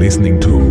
listening to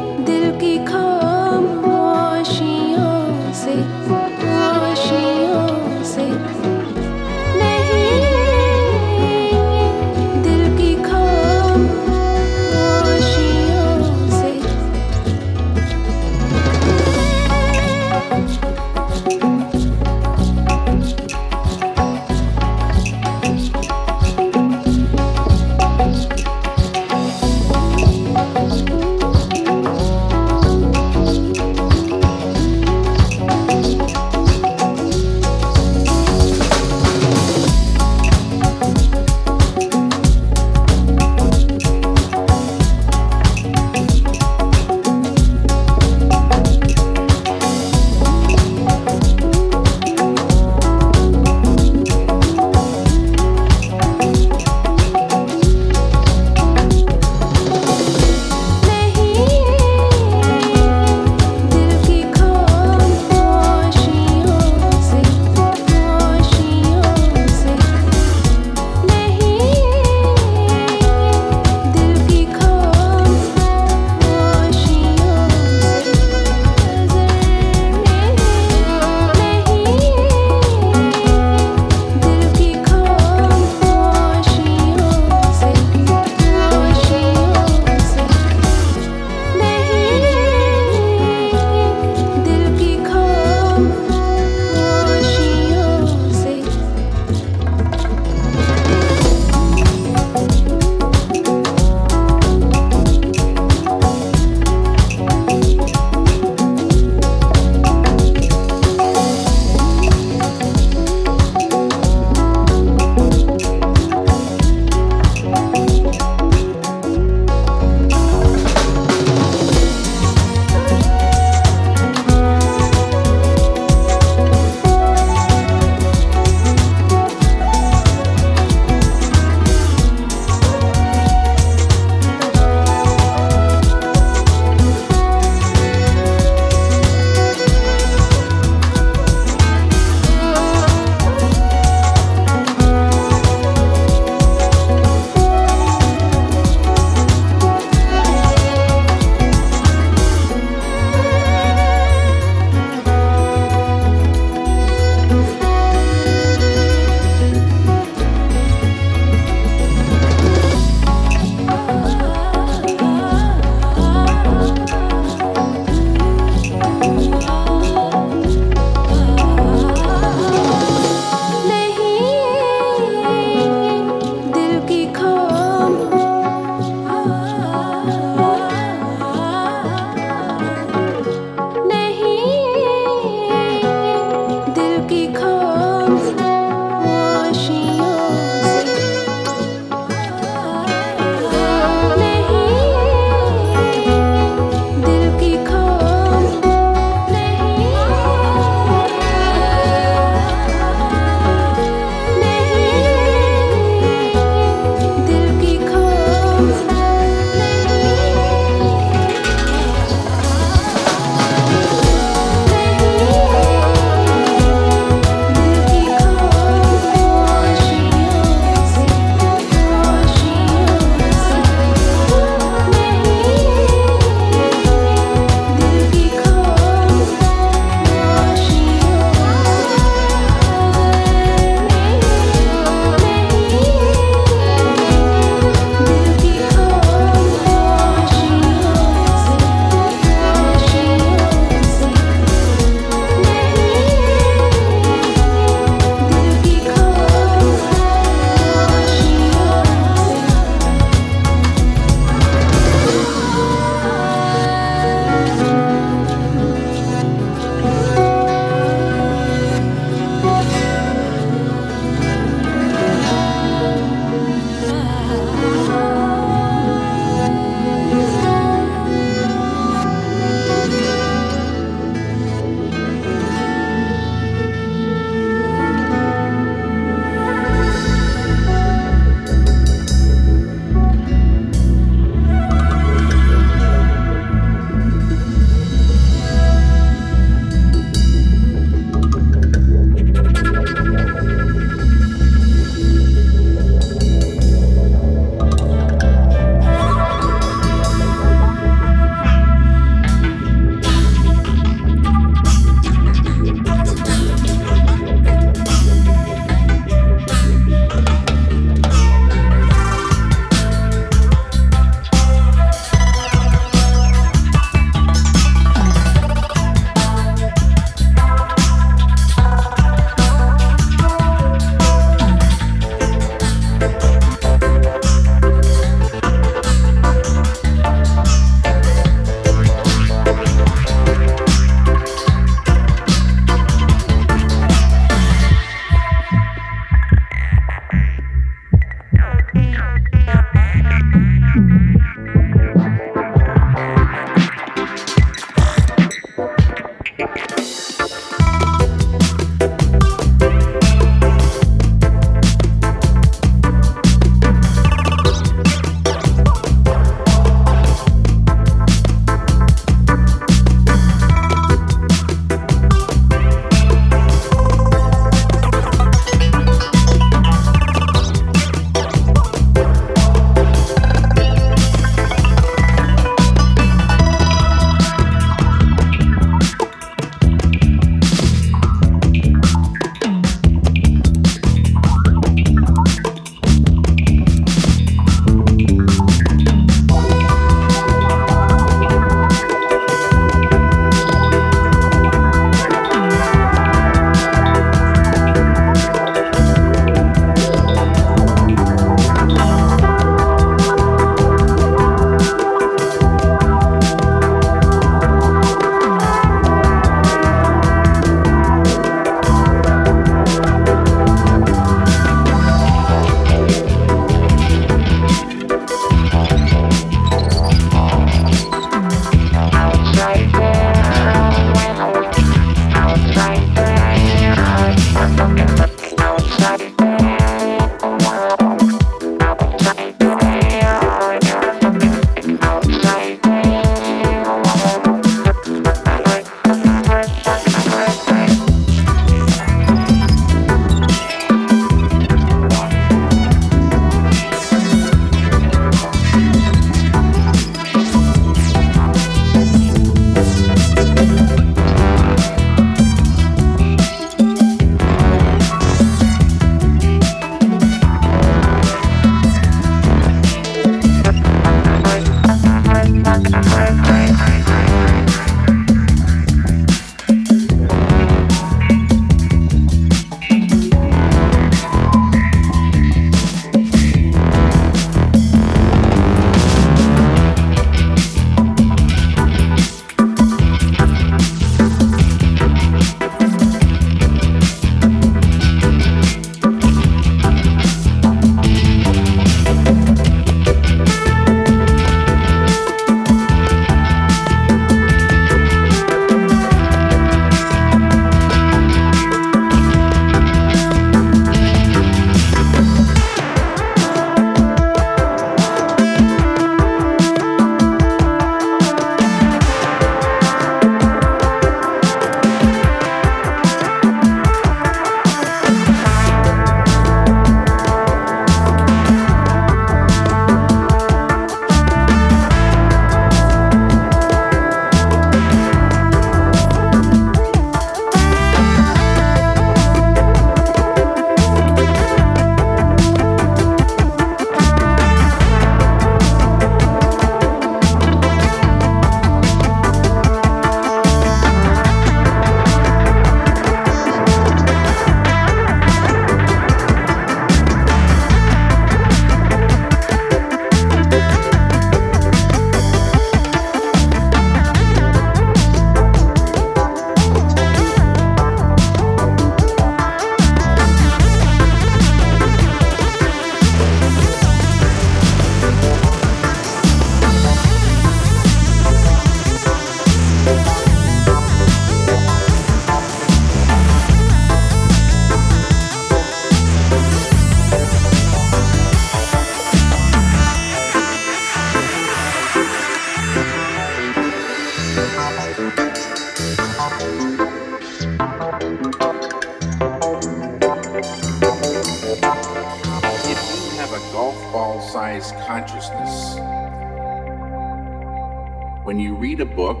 When you read a book,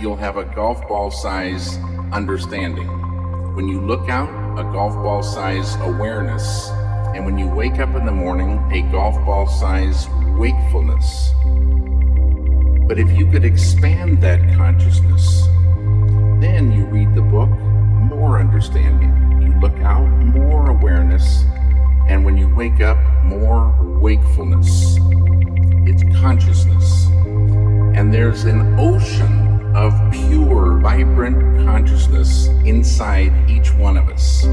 you'll have a golf ball size understanding. When you look out, a golf ball size awareness. And when you wake up in the morning, a golf ball size wakefulness. But if you could expand that consciousness, then you read the book, more understanding. You look out, more awareness. And when you wake up, more wakefulness. It's consciousness. And there's an ocean of pure, vibrant consciousness inside each one of us.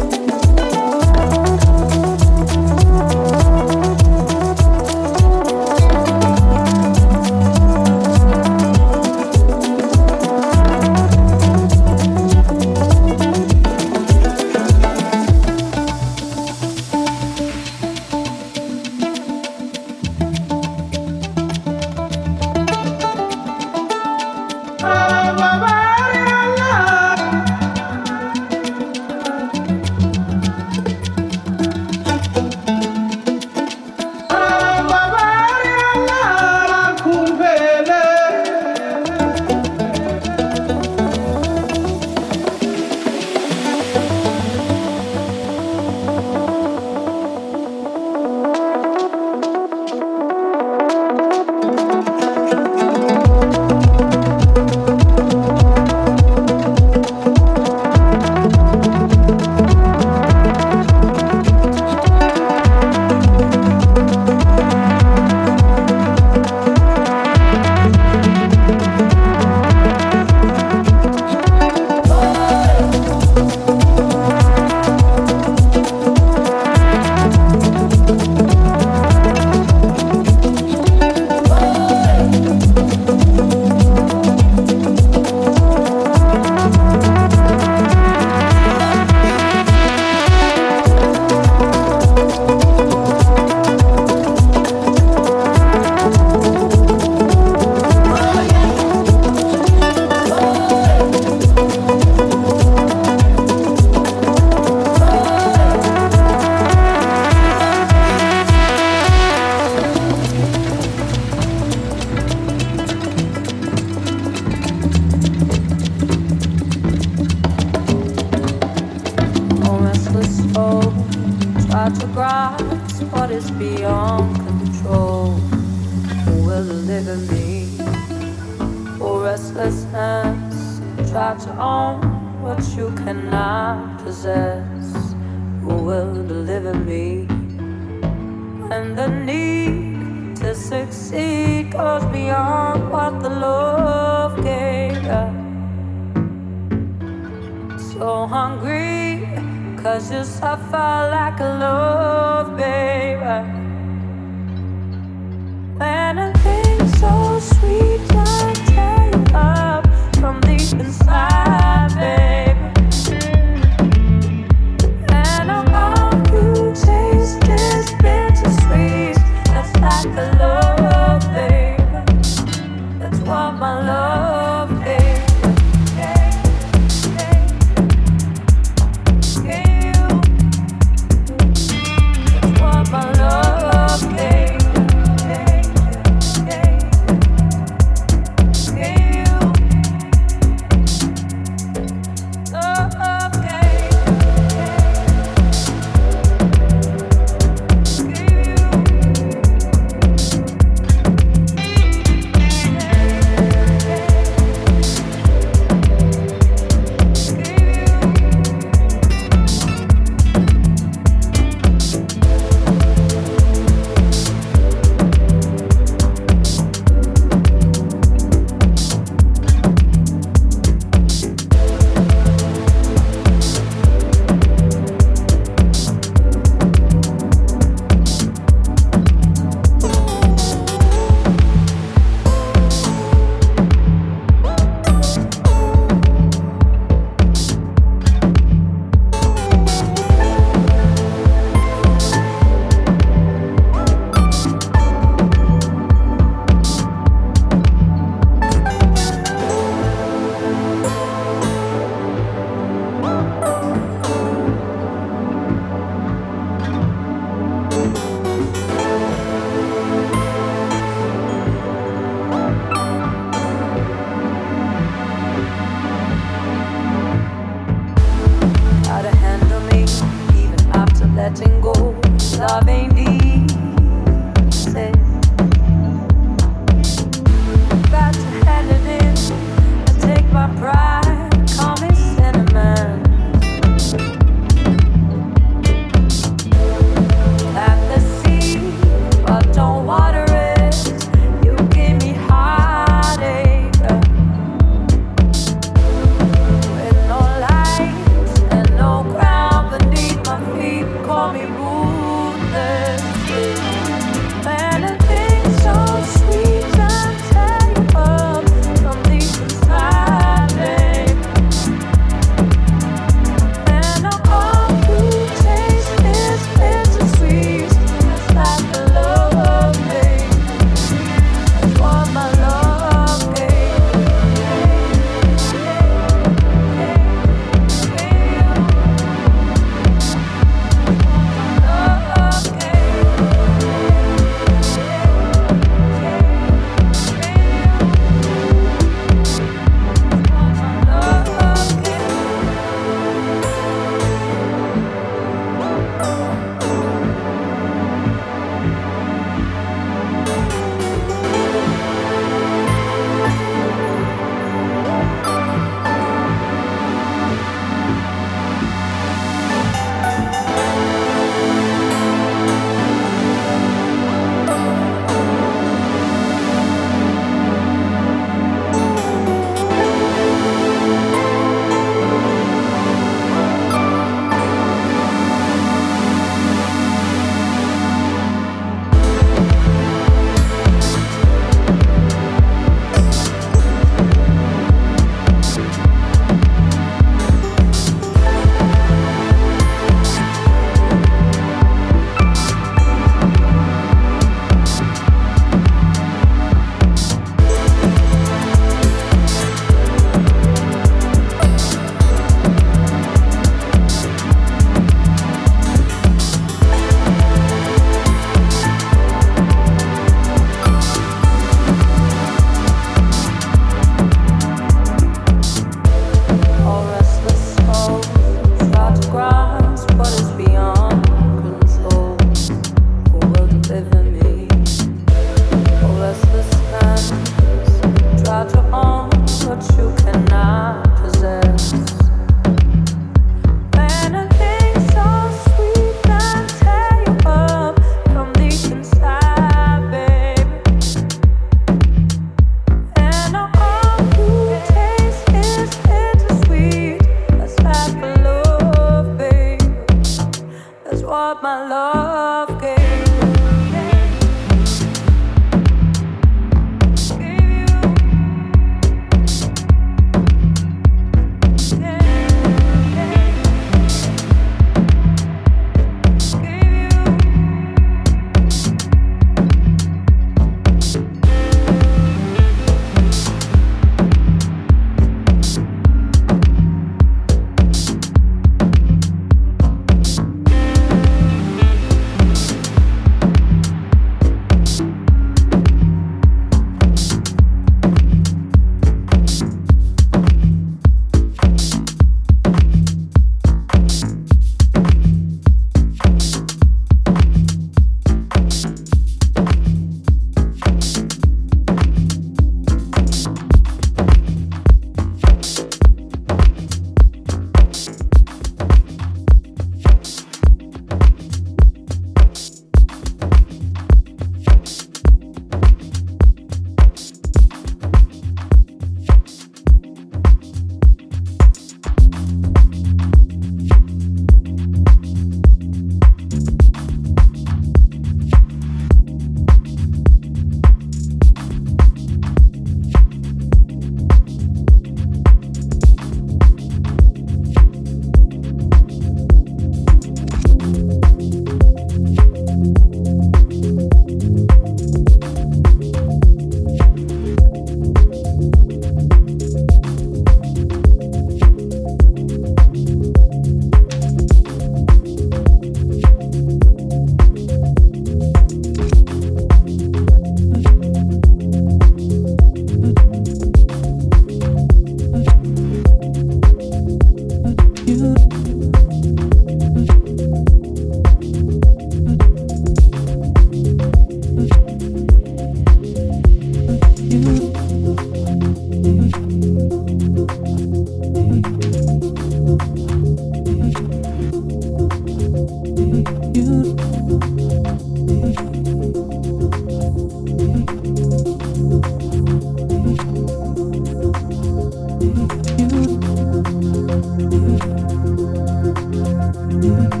Lost my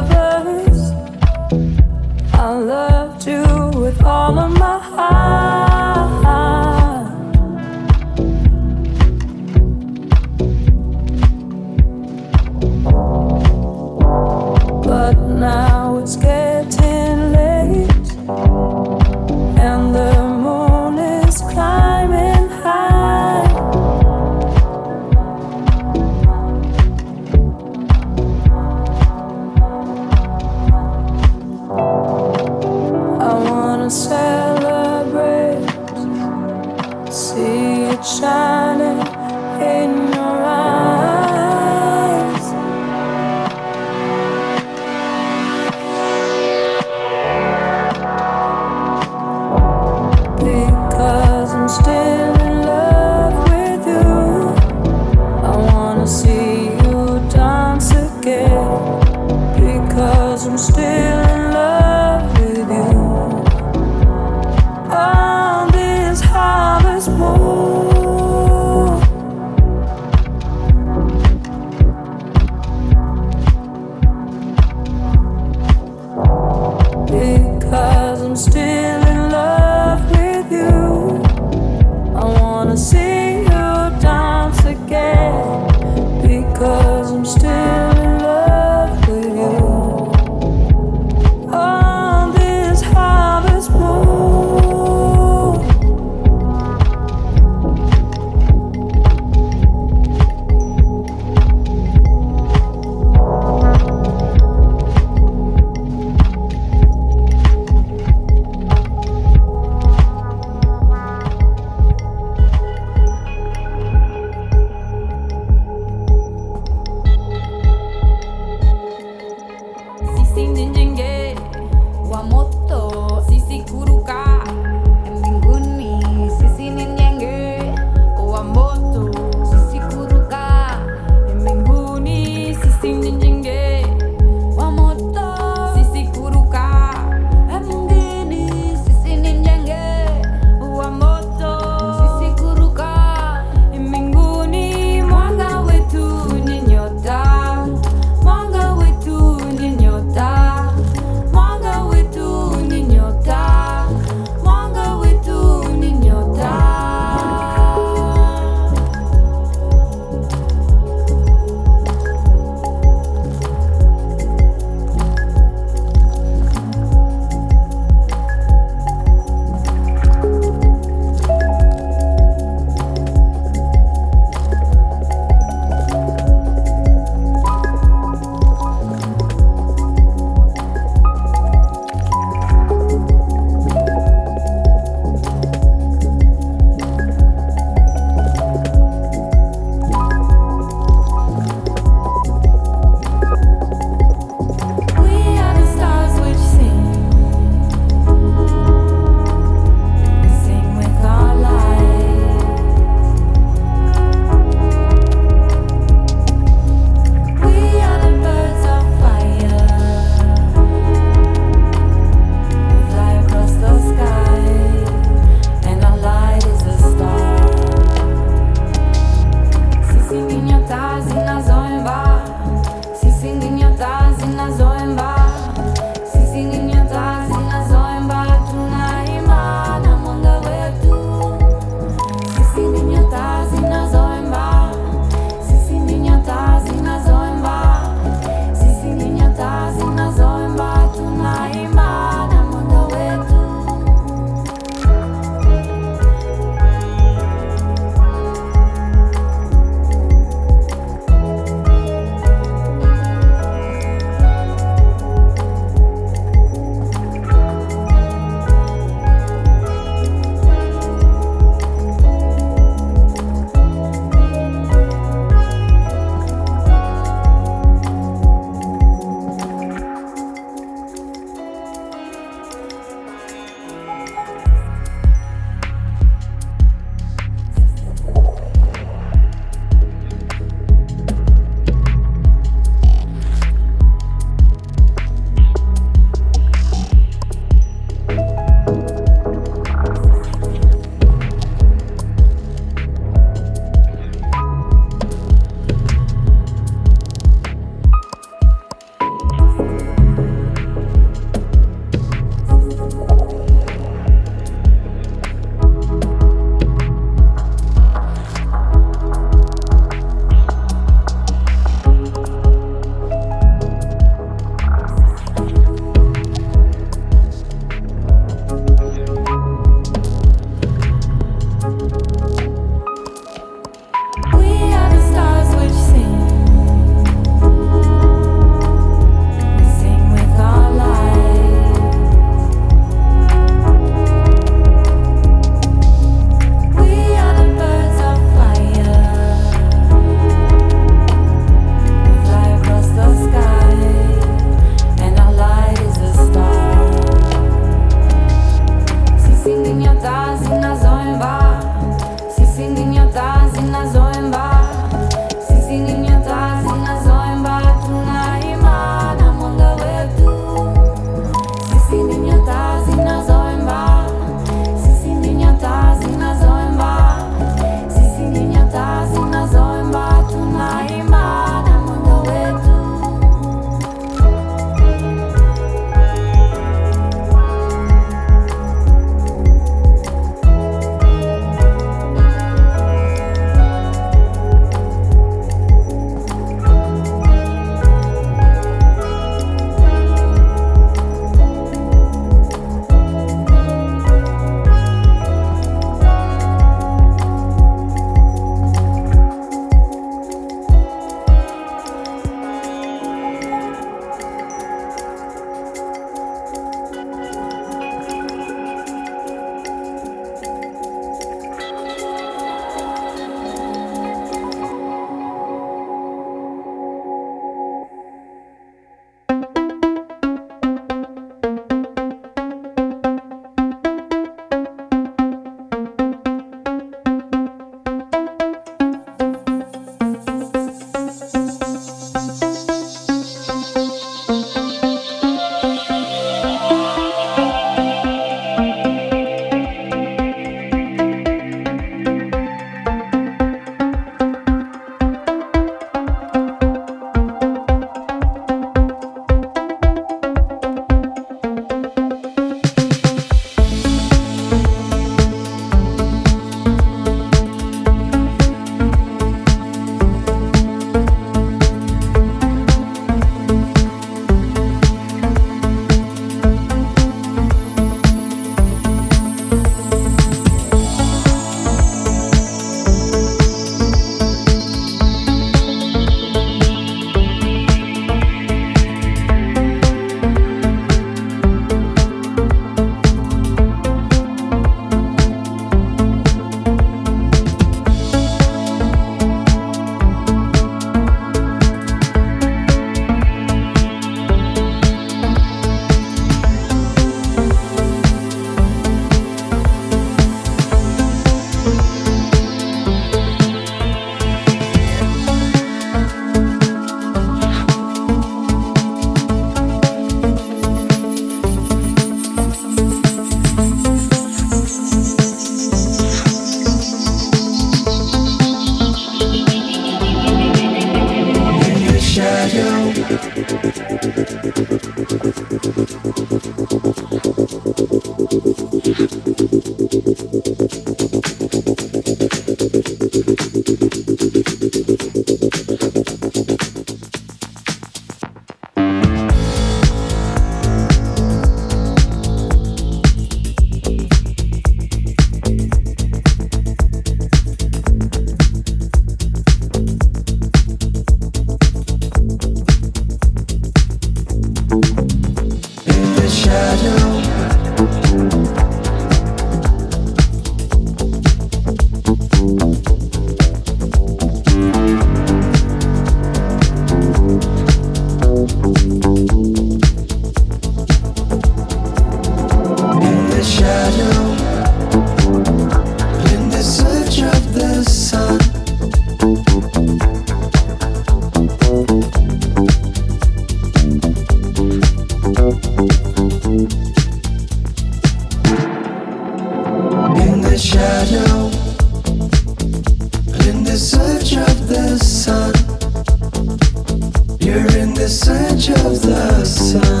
Thank